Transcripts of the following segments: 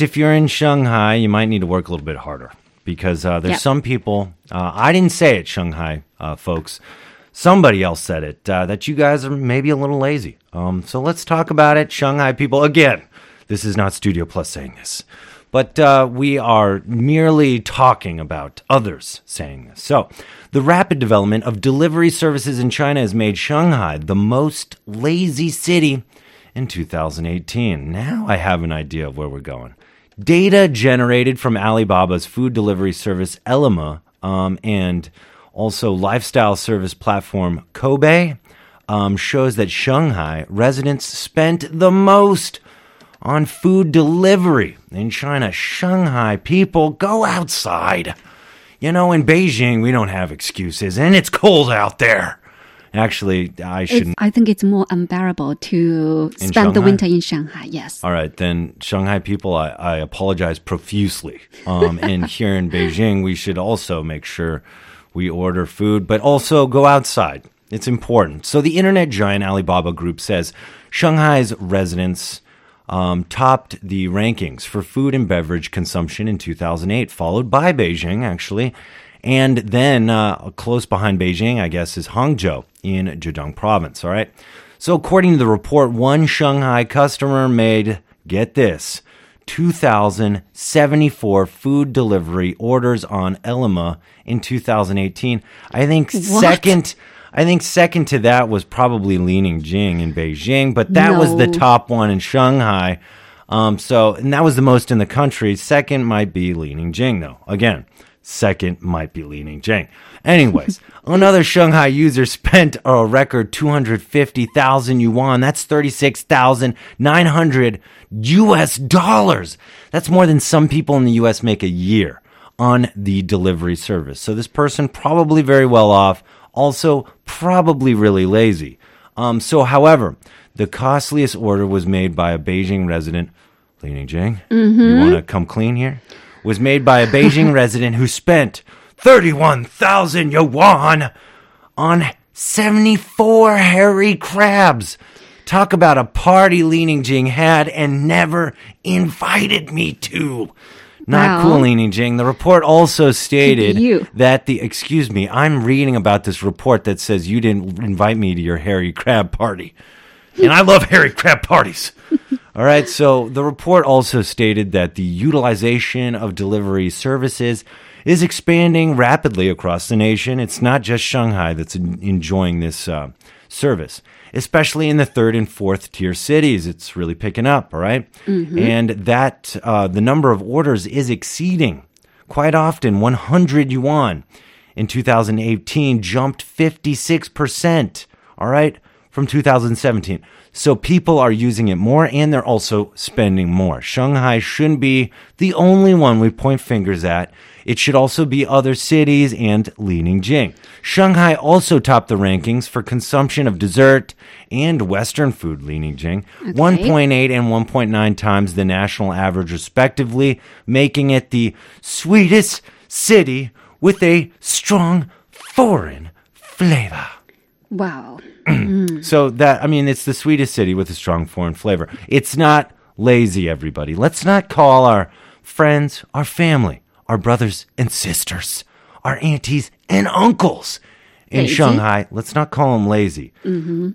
if you're in Shanghai, you might need to work a little bit harder because uh, there's Yep. some people. Uh, I didn't say it, Shanghai uh, folks. Somebody else said it uh, that you guys are maybe a little lazy. Um, so let's talk about it, Shanghai people. Again, this is not Studio Plus saying this, but uh, we are merely talking about others saying this. So, the rapid development of delivery services in China has made Shanghai the most lazy city in 2018. Now I have an idea of where we're going. Data generated from Alibaba's food delivery service Ele.me um, and also lifestyle service platform Koubei um, shows that Shanghai residents spent the most on food delivery in China. Shanghai people go outside. You know, in Beijing, we don't have excuses, and it's cold out there. Actually, I shouldn't. I think it's more unbearable to spend the winter in Shanghai. Yes. All right, then, Shanghai people, I, I apologize profusely. Um, and here in Beijing, we should also make sure we order food, but also go outside. It's important. So, the internet giant Alibaba Group says Shanghai's residents um, topped the rankings for food and beverage consumption in 2008, followed by Beijing, actually. And then uh, close behind Beijing, I guess, is Hangzhou in Zhejiang province. All right. So, according to the report, one Shanghai customer made, get this, 2,074 food delivery orders on Ele.me in 2018. I think second. I think second to that was probably Li Ningjing in Beijing, but that was the top one in Shanghai. Um, so, and that was the most in the country. Second might be Li Ningjing, though. Again, second might be Li Ningjing. Anyways, another Shanghai user spent a record 250,000 yuan. That's 36,900 US dollars. That's more than some people in the US make a year on the delivery service. So this person probably very well off, also probably really lazy. Um, so, however, the costliest order was made by a Beijing resident, Li Ningjing. You want to come clean here? Was made by a Beijing resident who spent 31,000 yuan on 74 hairy crabs. Talk about a party Li Ningjing had and never invited me to. Not Wow. cool, Li Ningjing. The report also stated you. that the, excuse me, I'm reading about this report that says you didn't invite me to your hairy crab party. And I love hairy crab parties. All right, so the report also stated that the utilization of delivery services is expanding rapidly across the nation. It's not just Shanghai that's en- enjoying this uh, service, especially in the third and fourth tier cities. It's really picking up, all right? And that uh, the number of orders is exceeding quite often 100 yuan in 2018 jumped 56%, all right, from 2017. So people are using it more and they're also spending more. Shanghai shouldn't be the only one we point fingers at. It should also be other cities and Li Ningjing. Shanghai also topped the rankings for consumption of dessert and Western food, Li Ningjing. 1.8 and 1.9 times the national average, respectively, making it the sweetest city with a strong foreign flavor. Wow. Mm. So that I mean, it's the sweetest city with a strong foreign flavor. It's not lazy, everybody. Let's not call our friends, our family, our brothers and sisters, our aunties and uncles in Lazy? Shanghai. Let's not call them lazy.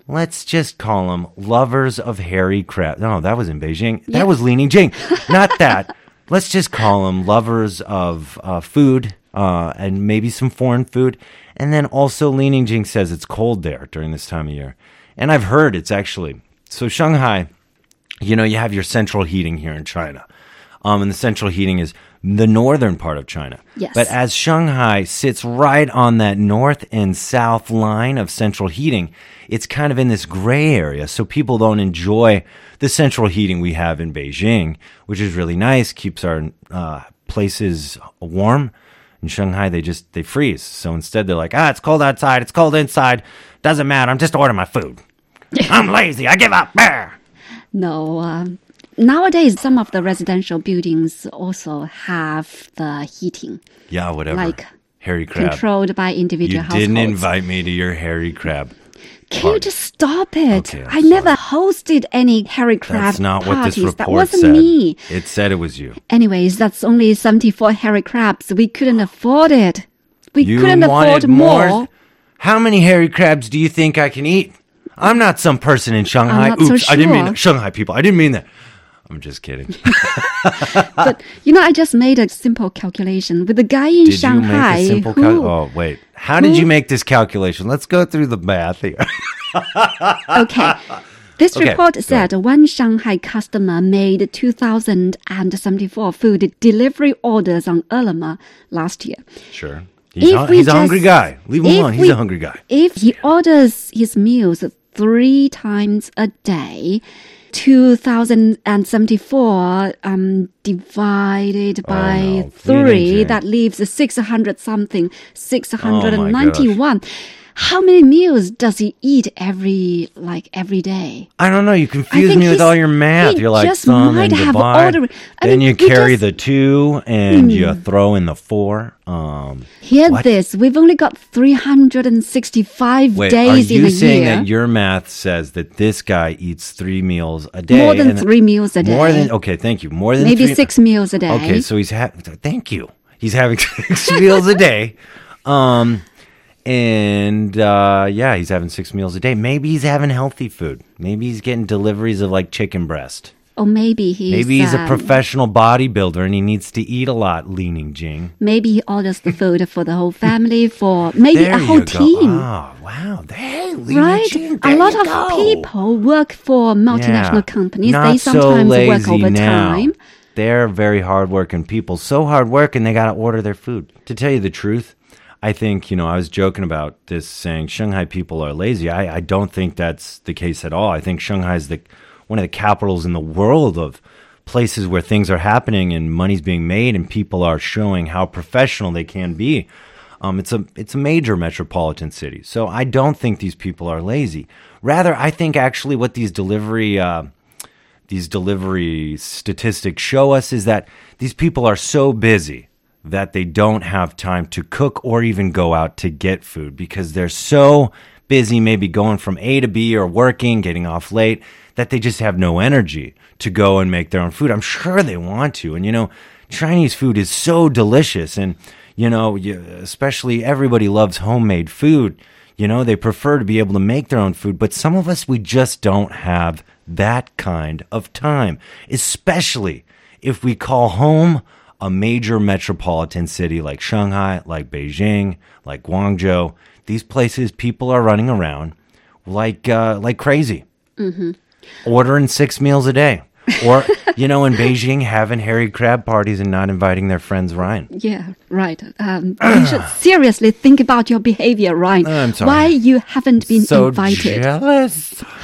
Let's just call them lovers of hairy crap. No, that was in Beijing. That was Li Ningjing. Not that. Let's just call them lovers of uh, food uh, and maybe some foreign food. And then also, Li Ningjing says it's cold there during this time of year. And I've heard it's actually so Shanghai. You know, you have your central heating here in China, um, and the central heating is the northern part of China. Yes. But as Shanghai sits right on that north and south line of central heating, it's kind of in this gray area. So people don't enjoy the central heating we have in Beijing, which is really nice, keeps our uh, places warm. In Shanghai, they just they freeze. So instead, they're like, ah, it's cold outside, it's cold inside, doesn't matter. I'm just ordering my food. I'm lazy. I give up. Bear. No. Um, nowadays, some of the residential buildings also have the heating Yeah, whatever. Like, hairy crab. controlled by individual You households. didn't invite me to your hairy crab. Can you just stop it? Okay, I never hosted any Harry Crab That's not what this parties. that wasn't said. me. It said it was you. Anyways, that's only 74 Harry Crabs. We couldn't afford it. We You couldn't afford more. more? How many hairy crabs do you think I can eat? I'm not some person in Shanghai. not so Oops, I didn't mean that. Shanghai people. I didn't mean that. I'm just kidding. But you know, I just made a simple calculation with the guy in Did Shanghai you make a simple who Oh, wait. How did you make this calculation? Let's go through the math here. Okay. This Okay, report said one Shanghai customer made 2,074 food delivery orders on Ele.me last year. Sure. He's, If hung- he's a hungry guy. Leave him alone. He's we- a hungry guy. If he orders his meals three times a day, 2,074 um, divided by Oh, no. Three, that leaves 600 something, Oh 691. How many meals does he eat every, like, every day? I don't know. You confuse me with all your math. You're like just some might and have divide. ordered- I then mean, you carry just- Hmm. the two and you throw in the four. Um, Hear What? this. We've only got 365 wait, days are in you a saying that your math says that this guy eats three meals a day? More than three meals a day. More than okay. Thank you. More than Maybe three- six meals a day. Okay, so he's having. Thank you. He's having six meals a day. Um, and uh, yeah, he's having six meals a day. Maybe he's having healthy food. Maybe he's getting deliveries of like chicken breast. Or maybe he's Maybe he's a um, professional bodybuilder and he needs to eat a lot. Li Ningjing. Maybe he orders the food for the whole family, for maybe There a whole team. Oh, wow. Leaning Right? Jing, A lot of go. people work for multinational Yeah. companies. Not they so sometimes work lazy overtime. Now. They're very hardworking people. So hardworking, they got to order their food. To tell you the truth, I think, you know, I was joking about this saying Shanghai people are lazy. I, I don't think that's the case at all. I think Shanghai is the, one of the capitals in the world of places where things are happening and money's being made and people are showing how professional they can be. Um, it's a it's a major metropolitan city, so I don't think these people are lazy. Rather, I think actually what these delivery uh, these delivery statistics show us is that these people are so busy that they don't have time to cook or even go out to get food because they're so busy maybe going from A to B or working, getting off late, that they just have no energy to go and make their own food. I'm sure they want to. And you know, Chinese food is so delicious and you know, especially everybody loves homemade food. You know, they prefer to be able to make their own food, but some of us, we just don't have that kind of time, especially if we call home a major metropolitan city like Shanghai, like Beijing, like Guangzhou. These places, people are running around like uh, like crazy, ordering six meals a day, or you know, in Beijing, having hairy crab parties and not inviting their friends Ryan. Yeah, right. Um, you should seriously think about your behavior, Ryan. I'm sorry. Why you haven't been so invited? jealous.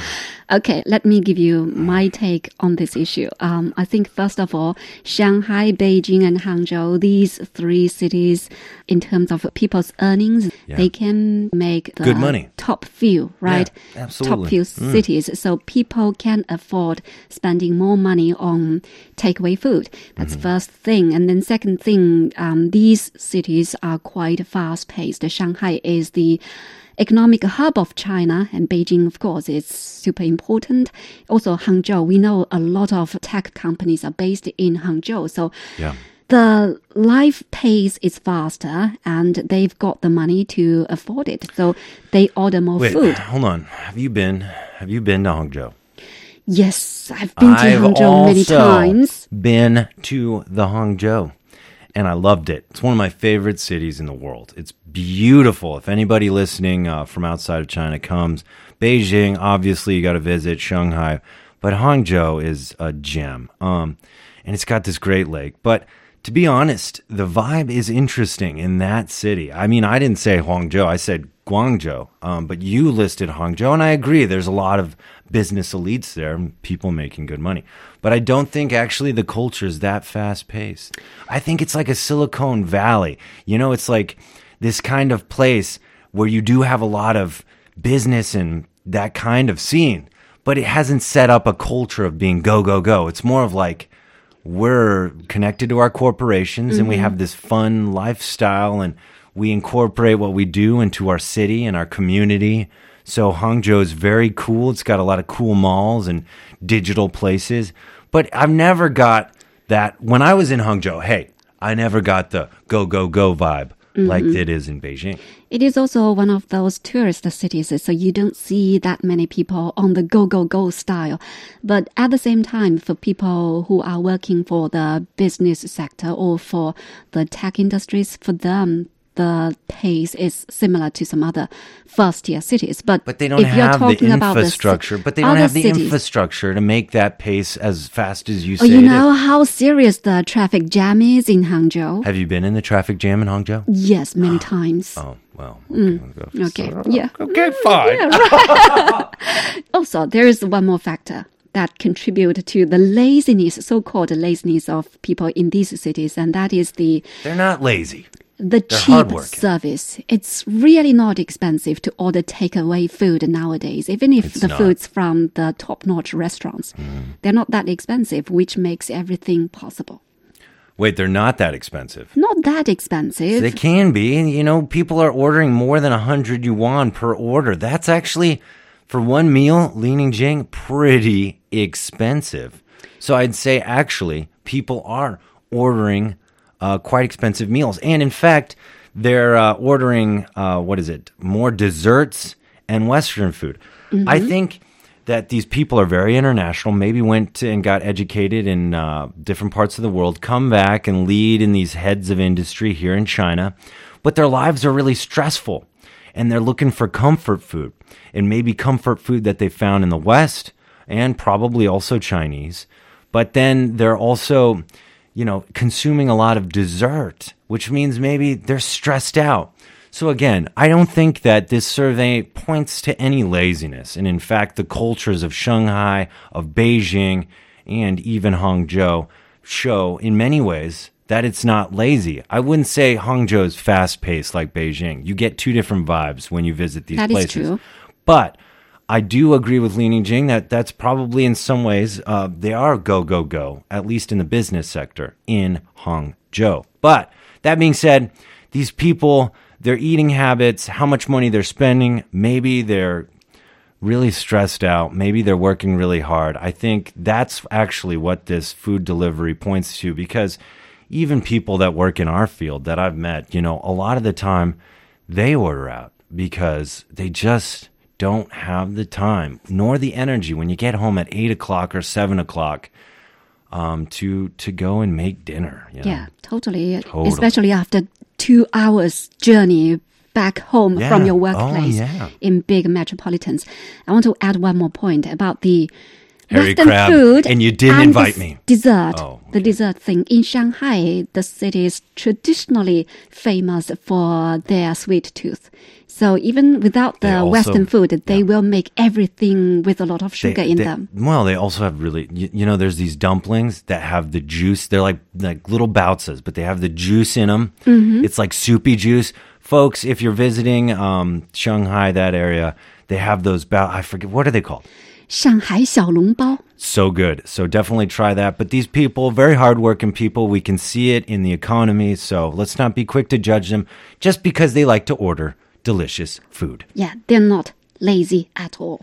Okay, let me give you my take on this issue. Um, I think first of all, Shanghai, Beijing, and Hangzhou, these three cities, in terms of people's earnings, Yeah. they can make the Good money. top few, right? absolutely. Top few Mm. cities, so people can afford spending more money on takeaway food. That's Mm-hmm. first thing, and then second thing, um, these cities are quite fast paced. Shanghai is the economic hub of China, and Beijing, of course, is super important. Also, Hangzhou, we know a lot of tech companies are based in Hangzhou, so Yeah. the life pace is faster, and they've got the money to afford it, so they order more Wait, food. hold on. Have you been? Have you been to Hangzhou? Yes, I've been to I've Hangzhou many times. Been to the Hangzhou, and I loved it. It's one of my favorite cities in the world. It's beautiful. If anybody listening uh, from outside of China comes, Beijing, obviously you got to visit Shanghai, but Hangzhou is a gem. Um, and it's got this great lake, but. To be honest, the vibe is interesting in that city. I mean, I didn't say Guangzhou, I said Guangzhou. Um, but you listed Hangzhou, and I agree. There's a lot of business elites there, people making good money. But I don't think actually the culture is that fast paced. I think it's like a Silicon Valley. You know, it's like this kind of place where you do have a lot of business and that kind of scene, but it hasn't set up a culture of being go, go, go. It's more of like, we're connected to our corporations and we mm-hmm. have this fun lifestyle and we incorporate what we do into our city and our community So Hangzhou is very cool. It's got a lot of cool malls and digital places. But I've never got that. When I was in Hangzhou, hey, I never got the go, go, go vibe like mm-hmm. it is in Beijing. It is also one of those tourist cities, so you don't see that many people on the go, go, go style. But at the same time, for people who are working for the business sector or for the tech industries, for them, the pace is similar to some other first tier cities. But, But they don't if you're have the talking about the ci- infrastructure. but they don't have the cities, infrastructure to make that pace as fast as you Oh, say you it is. know how serious the traffic jam is in Hangzhou? Have you been in the traffic jam in Hangzhou? Yes, many times. Oh, well. Mm. Okay. we'll go. Okay, yeah. Okay, mm, fine. Also, there is one more factor that contribute to the laziness, so-called laziness of people in these cities, and that is the They're not lazy. The They're cheap service. It's really not expensive to order takeaway food nowadays, even if It's the not. food's from the top-notch restaurants. Hmm. They're not that expensive, which makes everything possible. Wait, they're not that expensive. Not that expensive. They can be. You know, people are ordering more than 100 yuan per order. That's actually, for one meal, Li Ningjing, pretty expensive. So I'd say actually, people are ordering uh, quite expensive meals. And in fact, they're uh, ordering, uh, what is it, more desserts and Western food. I think that these people are very international, maybe went to and got educated in uh, different parts of the world, come back and lead in these heads of industry here in China, but their lives are really stressful and they're looking for comfort food and maybe comfort food that they found in the West and probably also Chinese. But then they're also, you know, consuming a lot of dessert, which means maybe they're stressed out. So again, I don't think that this survey points to any laziness. And in fact, the cultures of Shanghai, of Beijing, and even Hangzhou show in many ways that it's not lazy. I wouldn't say Hangzhou is fast paced like Beijing. You get two different vibes when you visit these That is places. true. But I do agree with Li Jing that that's probably in some ways uh, they are go go go, at least in the business sector in Hangzhou. But that being said, these people, their eating habits, how much money they're spending, maybe they're really stressed out, maybe they're working really hard. I think that's actually what this food delivery points to because even people that work in our field that I've met, you know, a lot of the time they order out because they just don't have the time nor the energy when you get home at eight o'clock or seven o'clock um, to to go and make dinner. You know? Yeah, totally. Totally. Especially after two hours journey back home Yeah. from your Oh, workplace yeah. in big metropolitans. I want to add one more point about the Harry Western Crab, food and you didn't and invite me. Dessert, Oh, the dessert thing in Shanghai, the city is traditionally famous for their sweet tooth. So even without the also, Western food, they yeah. will make everything with a lot of sugar they, in they, them. Well, they also have really, you, you, know, there's these dumplings that have the juice. They're like like little bounces, but they have the juice in them. Mm-hmm. It's like soupy juice, folks. If you're visiting um, Shanghai, that area, they have those. Bao- I forget what are they called. Shanghai Xiaolongbao. So good. So definitely try that. But these people, very hardworking people, we can see it in the economy. So let's not be quick to judge them just because they like to order delicious food. Yeah, they're not lazy at all.